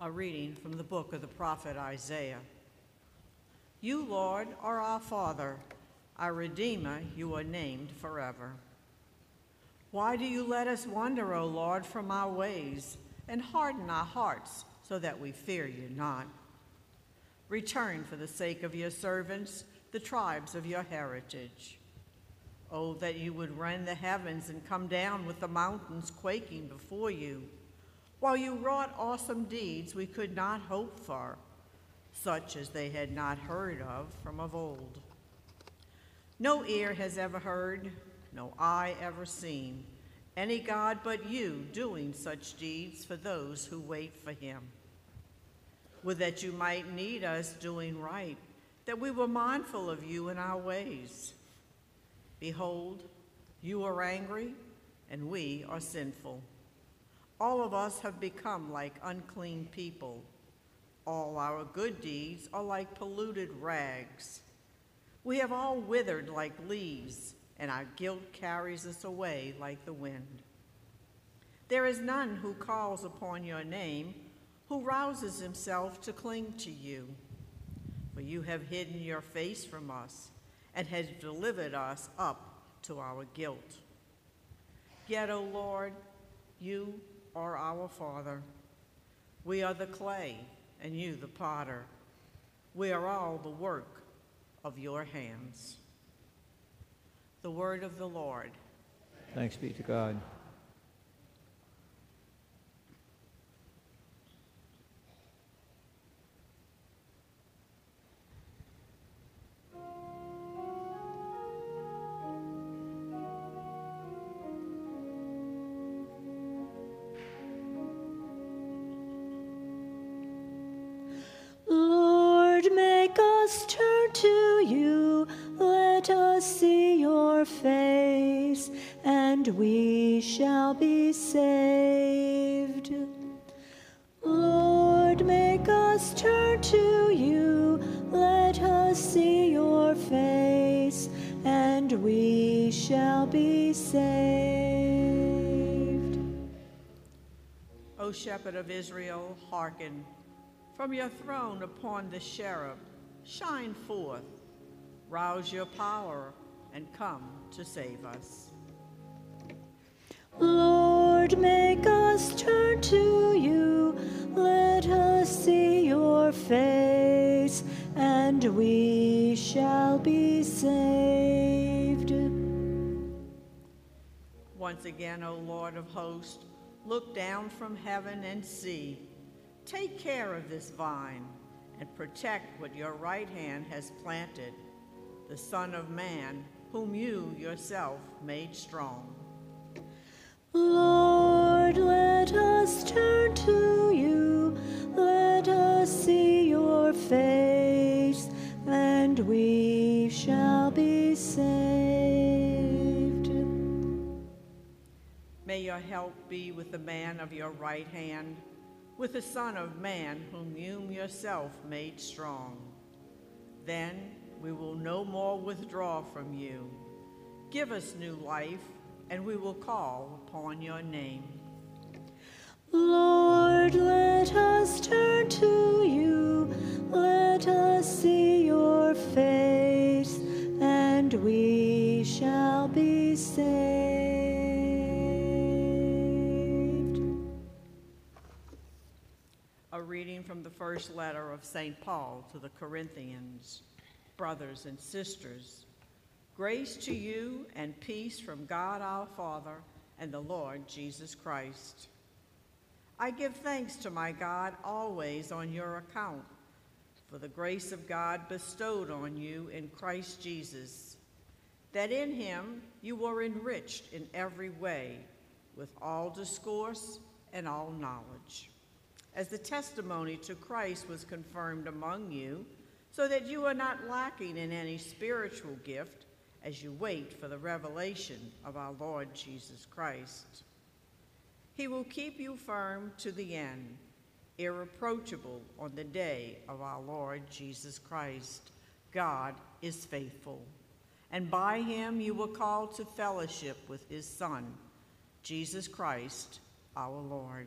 A reading from the book of the prophet Isaiah. You, Lord, are our Father, our Redeemer, you are named forever. Why do you let us wander, O Lord, from our ways, and harden our hearts so that we fear you not? Return for the sake of your servants, the tribes of your heritage. Oh, that you would rend the heavens and come down with the mountains quaking before you while you wrought awesome deeds we could not hope for, such as they had not heard of from of old. No ear has ever heard, no eye ever seen, any God but you doing such deeds for those who wait for him. Would that you might need us doing right, that we were mindful of you in our ways. Behold, you are angry, and we are sinful. All of us have become like unclean people. All our good deeds are like polluted rags. We have all withered like leaves, and our guilt carries us away like the wind. There is none who calls upon your name, who rouses himself to cling to you. For you have hidden your face from us and has delivered us up to our guilt. Yet, O Lord, you are our Father. We are the clay, and you the potter. We are all the work of your hands. The word of the Lord. Thanks be to God. And we shall be saved. Lord, make us turn to you. Let us see your face, and we shall be saved. O shepherd of Israel, hearken. From your throne upon the cherub, shine forth. Rouse your power and come to save us. Lord, make us turn to you. Let us see your face, and we shall be saved. Once again, O Lord of hosts, look down from heaven and see. Take care of this vine and protect what your right hand has planted, the Son of Man, whom you yourself made strong. Your help be with the man of your right hand, with the Son of Man, whom you yourself made strong. Then we will no more withdraw from you. Give us new life, and we will call upon your name. Lord, let us turn to you. Let us see your face, and we shall be saved. A reading from the first letter of St. Paul to the Corinthians. Brothers and sisters, grace to you and peace from God our Father and the Lord Jesus Christ. I give thanks to my God always on your account for the grace of God bestowed on you in Christ Jesus, that in him you were enriched in every way with all discourse and all knowledge as the testimony to Christ was confirmed among you, so that you are not lacking in any spiritual gift as you wait for the revelation of our Lord Jesus Christ. He will keep you firm to the end, irreproachable on the day of our Lord Jesus Christ. God is faithful, and by him you were called to fellowship with his Son, Jesus Christ, our Lord.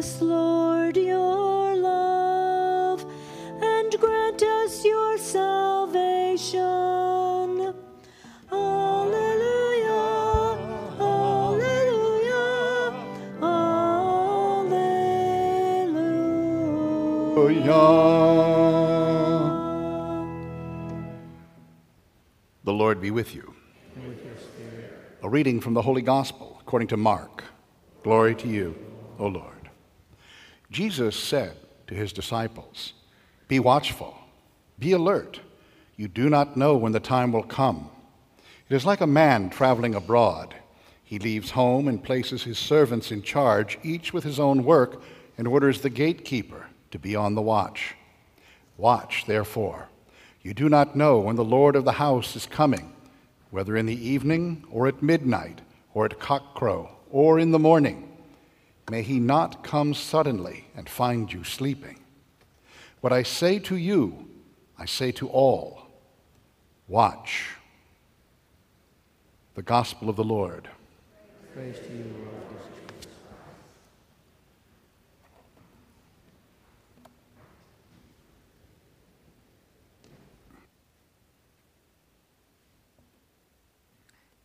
Us, Lord, your love and grant us your salvation. Alleluia. Alleluia. Alleluia. The Lord be with you. And with your spirit. A reading from the Holy Gospel according to Mark. Glory to you, O Lord. Jesus said to his disciples, Be watchful, be alert. You do not know when the time will come. It is like a man traveling abroad. He leaves home and places his servants in charge, each with his own work, and orders the gatekeeper to be on the watch. Watch, therefore. You do not know when the Lord of the house is coming, whether in the evening or at midnight or at cockcrow or in the morning. May he not come suddenly and find you sleeping. What I say to you, I say to all watch. The Gospel of the Lord. Praise to you, Lord Jesus Christ.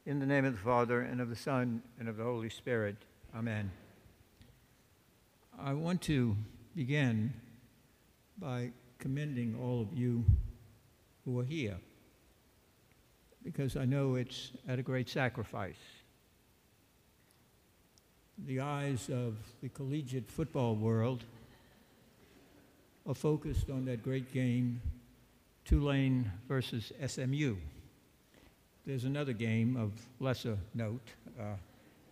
In the name of the Father, and of the Son, and of the Holy Spirit. Amen. I want to begin by commending all of you who are here, because I know it's at a great sacrifice. The eyes of the collegiate football world are focused on that great game, Tulane versus SMU. There's another game of lesser note uh,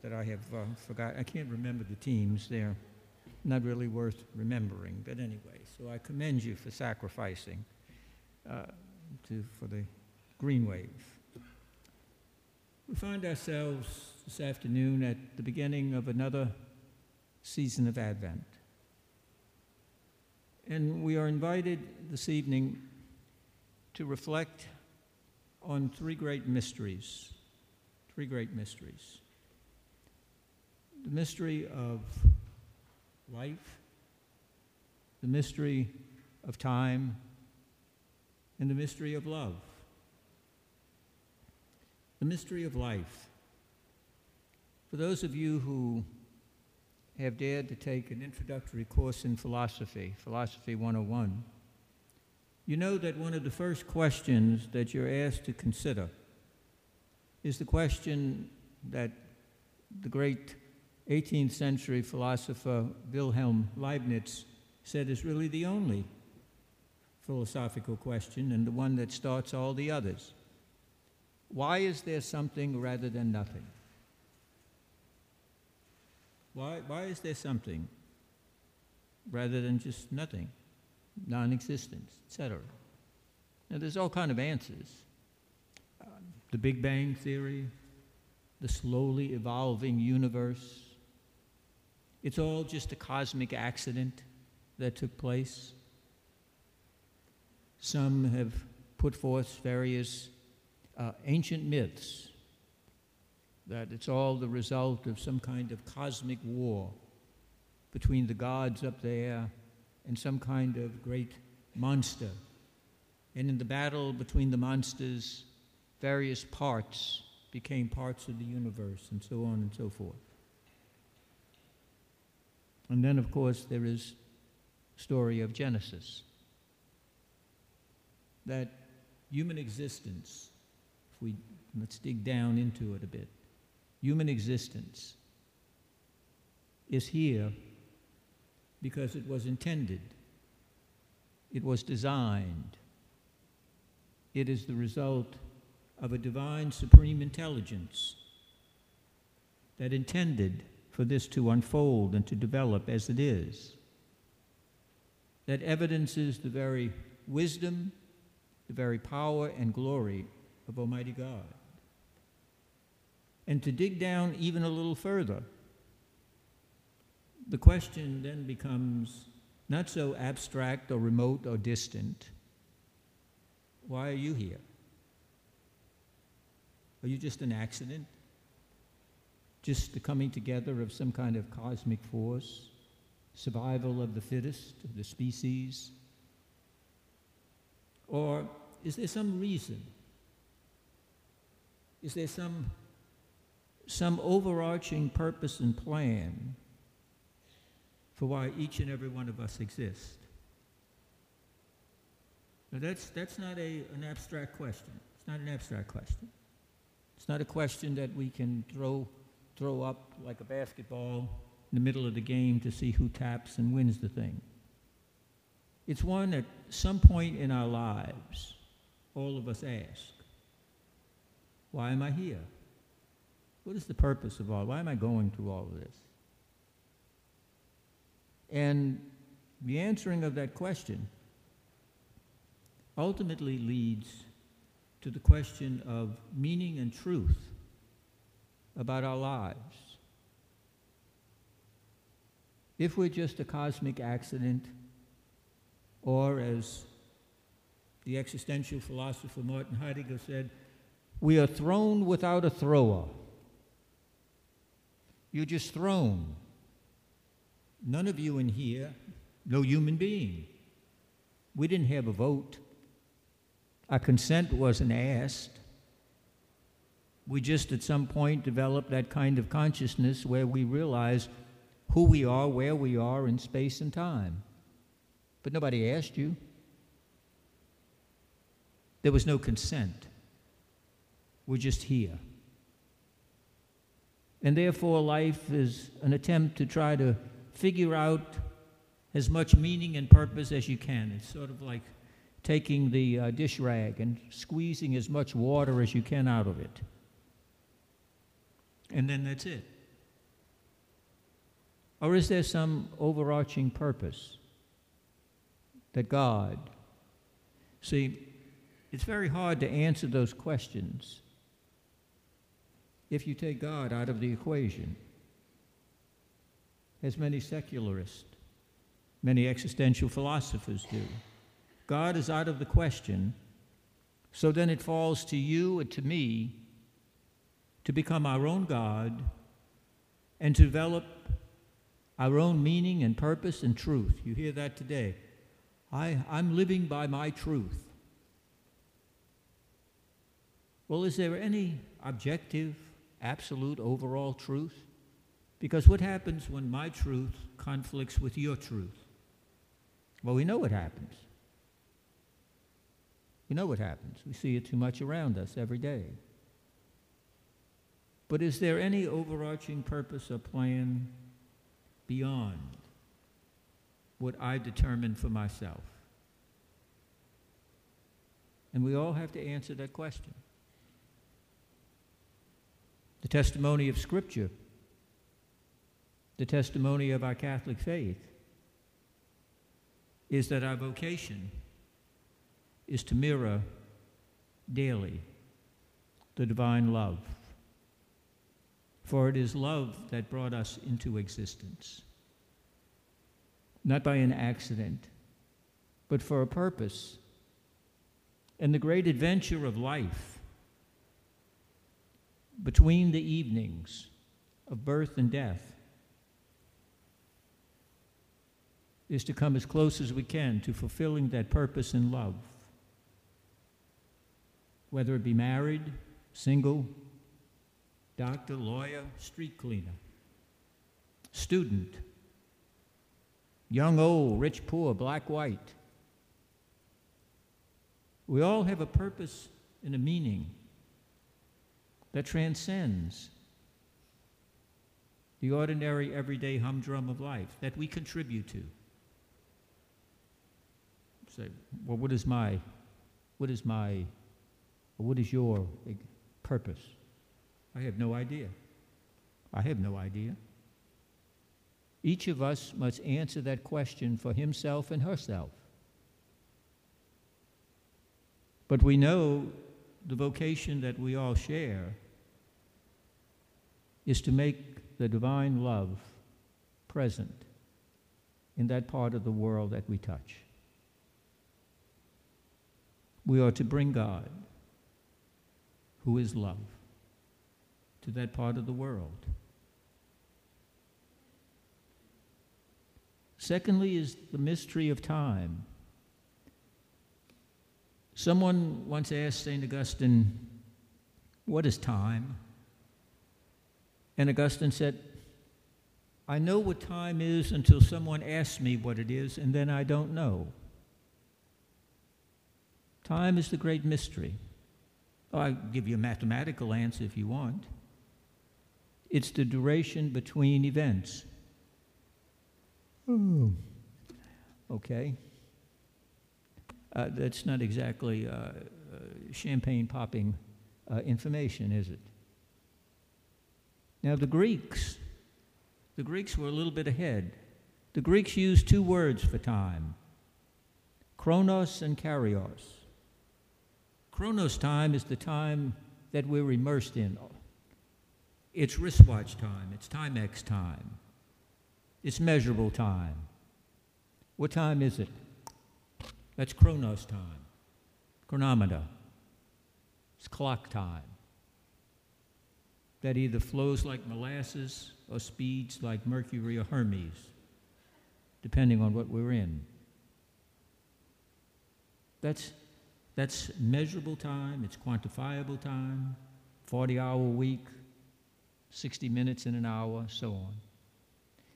that I have uh, forgot. I can't remember the teams. They're not really worth remembering. But anyway, so I commend you for sacrificing uh, to, for the Green Wave. We find ourselves this afternoon at the beginning of another season of Advent. And we are invited this evening to reflect on three great mysteries. Three great mysteries. The mystery of life, the mystery of time, and the mystery of love. The mystery of life. For those of you who have dared to take an introductory course in philosophy, Philosophy 101, you know that one of the first questions that you're asked to consider is the question that the great 18th century philosopher Wilhelm Leibniz said is really the only philosophical question and the one that starts all the others. Why is there something rather than nothing? Why, why is there something rather than just nothing, non-existence, etc.? Now, there's all kind of answers. Uh, the Big Bang Theory, the slowly evolving universe. It's all just a cosmic accident that took place. Some have put forth various uh, ancient myths that it's all the result of some kind of cosmic war between the gods up there and some kind of great monster. And in the battle between the monsters, various parts became parts of the universe, and so on and so forth. And then, of course, there is story of Genesis. That human existence, if we let's dig down into it a bit, human existence is here because it was intended, it was designed, it is the result of a divine supreme intelligence that intended for this to unfold and to develop as it is. That evidences the very wisdom, the very power and glory of Almighty God. And to dig down even a little further, the question then becomes not so abstract or remote or distant. Why are you here? Are you just an accident? Just the coming together of some kind of cosmic force? Survival of the fittest, of the species? Or is there some reason? Is there some, some overarching purpose and plan for why each and every one of us exist? Now that's, that's not a, an abstract question. It's not an abstract question. It's not a question that we can throw, throw up like a basketball in the middle of the game to see who taps and wins the thing. It's one at some point in our lives, all of us ask, why am I here? What is the purpose of all? Why am I going through all of this? And the answering of that question ultimately leads to the question of meaning and truth about our lives. If we're just a cosmic accident, or as the existential philosopher Martin Heidegger said, we are thrown without a thrower. You're just thrown. None of you in here, no human being. We didn't have a vote. Our consent wasn't asked. We just at some point develop that kind of consciousness where we realize who we are, where we are in space and time. But nobody asked you. There was no consent. We're just here. And therefore, life is an attempt to try to figure out as much meaning and purpose as you can. It's sort of like taking the uh, dish rag and squeezing as much water as you can out of it. And then that's it. Or is there some overarching purpose that God? See, it's very hard to answer those questions if you take God out of the equation, as many secularists, many existential philosophers do. God is out of the question, so then it falls to you and to me to become our own God and to develop our own meaning and purpose and truth. You hear that today. I, I'm living by my truth. Well, is there any objective absolute overall truth? Because what happens when my truth conflicts with your truth? Well, we know what happens. We know what happens. We see it too much around us every day. But is there any overarching purpose or plan beyond what I determine for myself? And we all have to answer that question. The testimony of Scripture, the testimony of our Catholic faith, is that our vocation is to mirror daily the divine love. For it is love that brought us into existence, not by an accident, but for a purpose. And the great adventure of life between the evenings of birth and death is to come as close as we can to fulfilling that purpose in love. Whether it be married, single, doctor, lawyer, street cleaner, student, young, old, rich, poor, black, white. We all have a purpose and a meaning that transcends the ordinary, everyday humdrum of life that we contribute to. Say, well, what is my, what is my, what is your purpose? I have no idea. I have no idea. Each of us must answer that question for himself and herself. But we know the vocation that we all share is to make the divine love present in that part of the world that we touch. We are to bring God, who is love, to that part of the world. Secondly, is the mystery of time. Someone once asked St. Augustine, What is time? And Augustine said, I know what time is until someone asks me what it is, and then I don't know. Time is the great mystery. Oh, I'll give you a mathematical answer if you want. It's the duration between events. Hmm. Okay. Uh, that's not exactly uh, uh, champagne popping uh, information, is it? Now, the Greeks, the Greeks were a little bit ahead. The Greeks used two words for time chronos and kairos. Chronos time is the time that we're immersed in. It's wristwatch time, it's Timex time. It's measurable time. What time is it? That's chronos time, chronometer. It's clock time. That either flows like molasses or speeds like Mercury or Hermes, depending on what we're in. That's, that's measurable time, it's quantifiable time, 40 hour week, 60 minutes in an hour, so on.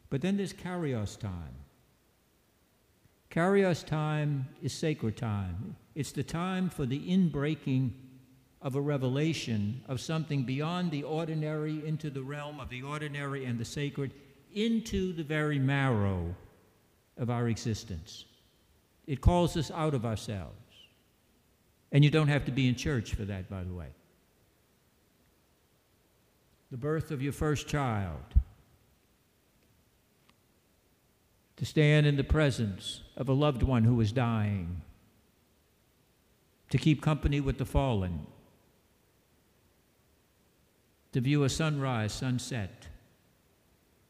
But then there's Kairos time. Kairos time is sacred time. It's the time for the inbreaking of a revelation of something beyond the ordinary into the realm of the ordinary and the sacred, into the very marrow of our existence. It calls us out of ourselves. And you don't have to be in church for that, by the way. The birth of your first child, to stand in the presence of a loved one who is dying, to keep company with the fallen, to view a sunrise, sunset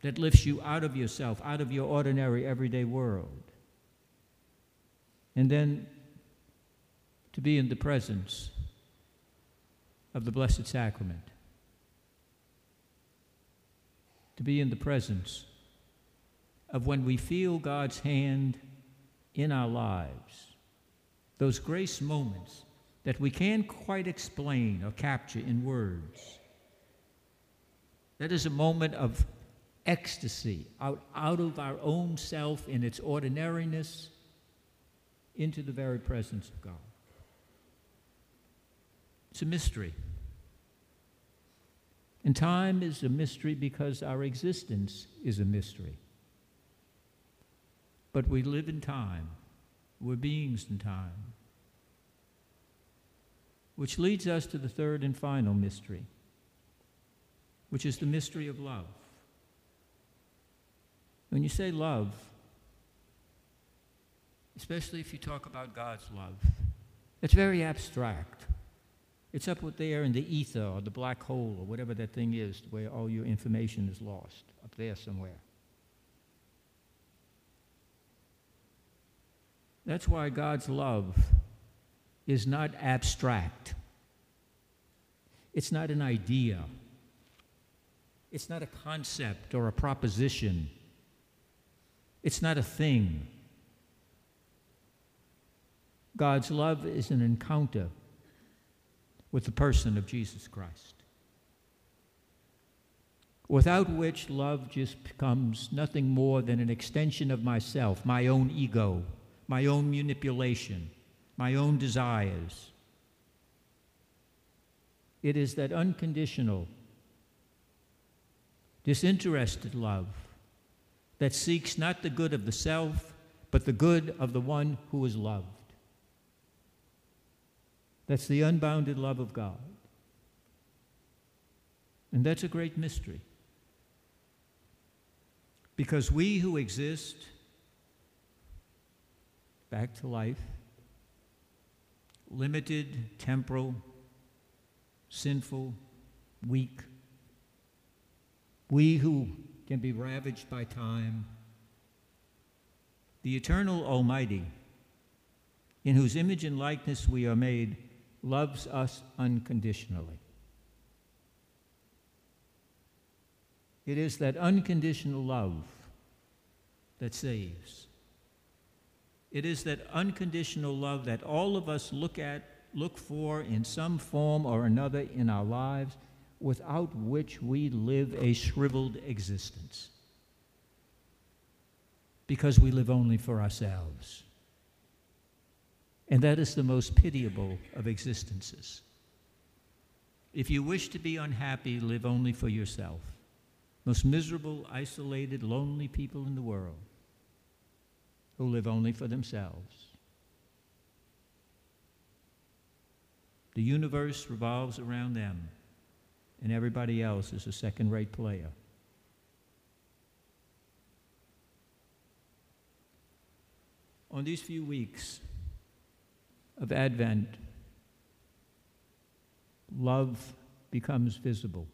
that lifts you out of yourself, out of your ordinary everyday world. And then to be in the presence of the Blessed Sacrament, to be in the presence of when we feel God's hand in our lives, those grace moments that we can't quite explain or capture in words. That is a moment of ecstasy out, out of our own self in its ordinariness into the very presence of God. It's a mystery. And time is a mystery because our existence is a mystery. But we live in time. We're beings in time. Which leads us to the third and final mystery, which is the mystery of love. When you say love, especially if you talk about God's love, it's very abstract. It's up there in the ether or the black hole or whatever that thing is where all your information is lost, up there somewhere. That's why God's love is not abstract. It's not an idea. It's not a concept or a proposition. It's not a thing. God's love is an encounter with the person of Jesus Christ. Without which love just becomes nothing more than an extension of myself, my own ego, my own manipulation, my own desires. It is that unconditional, disinterested love that seeks not the good of the self, but the good of the one who is loved. That's the unbounded love of God. And that's a great mystery. Because we who exist back to life, limited, temporal, sinful, weak, we who can be ravaged by time, the eternal Almighty, in whose image and likeness we are made, loves us unconditionally. It is that unconditional love that saves. It is that unconditional love that all of us look at, look for in some form or another in our lives, without which we live a shriveled existence. Because we live only for ourselves. And that is the most pitiable of existences. If you wish to be unhappy, live only for yourself most miserable, isolated, lonely people in the world who live only for themselves. The universe revolves around them, and everybody else is a second rate player. On these few weeks of Advent, love becomes visible.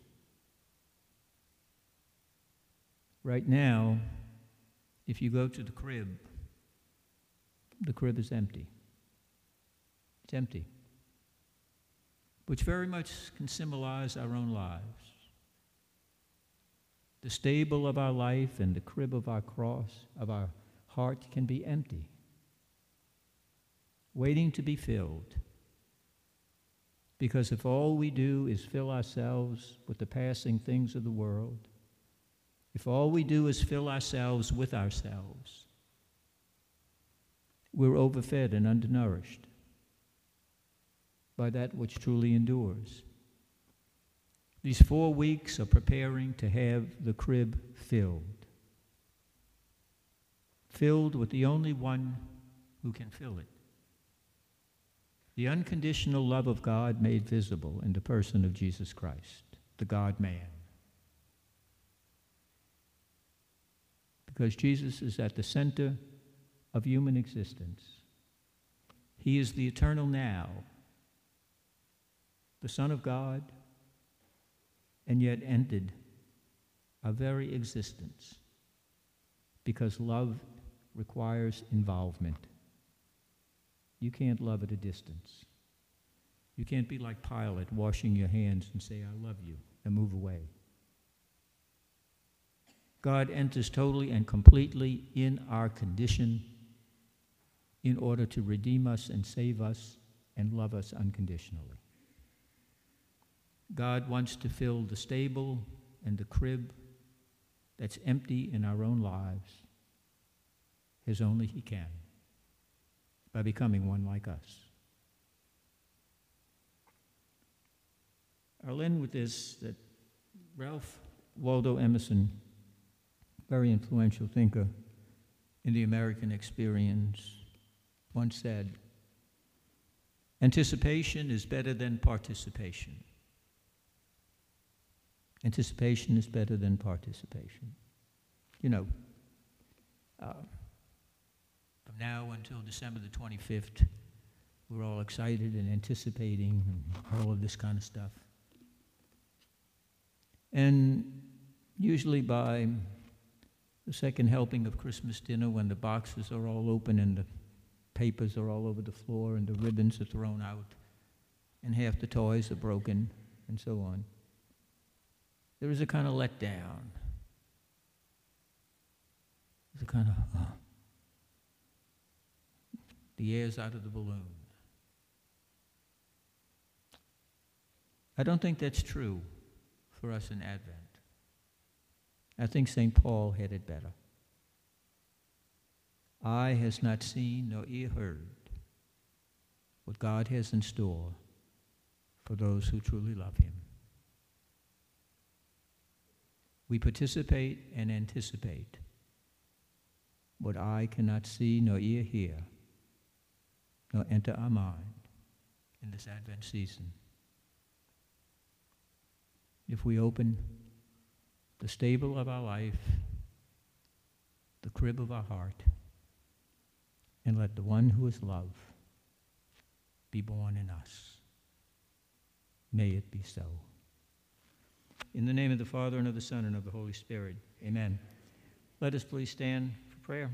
Right now, if you go to the crib, the crib is empty. It's empty. Which very much can symbolize our own lives. The stable of our life and the crib of our cross, of our heart, can be empty, waiting to be filled. Because if all we do is fill ourselves with the passing things of the world, if all we do is fill ourselves with ourselves, we're overfed and undernourished by that which truly endures. These four weeks are preparing to have the crib filled. Filled with the only one who can fill it. The unconditional love of God made visible in the person of Jesus Christ, the God man. because Jesus is at the center of human existence. He is the eternal now, the Son of God, and yet ended our very existence because love requires involvement. You can't love at a distance. You can't be like Pilate, washing your hands and say, I love you, and move away. God enters totally and completely in our condition in order to redeem us and save us and love us unconditionally. God wants to fill the stable and the crib that's empty in our own lives as only He can by becoming one like us. I'll end with this that Ralph Waldo Emerson very influential thinker in the American experience, once said, Anticipation is better than participation. Anticipation is better than participation. You know, uh, from now until December the 25th, we're all excited and anticipating and all of this kind of stuff. And usually by the second helping of Christmas dinner when the boxes are all open and the papers are all over the floor and the ribbons are thrown out and half the toys are broken and so on. There is a kind of letdown. There's a kind of, uh, the air's out of the balloon. I don't think that's true for us in Advent. I think St. Paul had it better. Eye has not seen nor ear heard what God has in store for those who truly love Him. we participate and anticipate what eye cannot see nor ear hear, nor enter our mind in this Advent season. If we open the stable of our life, the crib of our heart, and let the one who is love be born in us. May it be so. In the name of the Father, and of the Son, and of the Holy Spirit, amen. Let us please stand for prayer.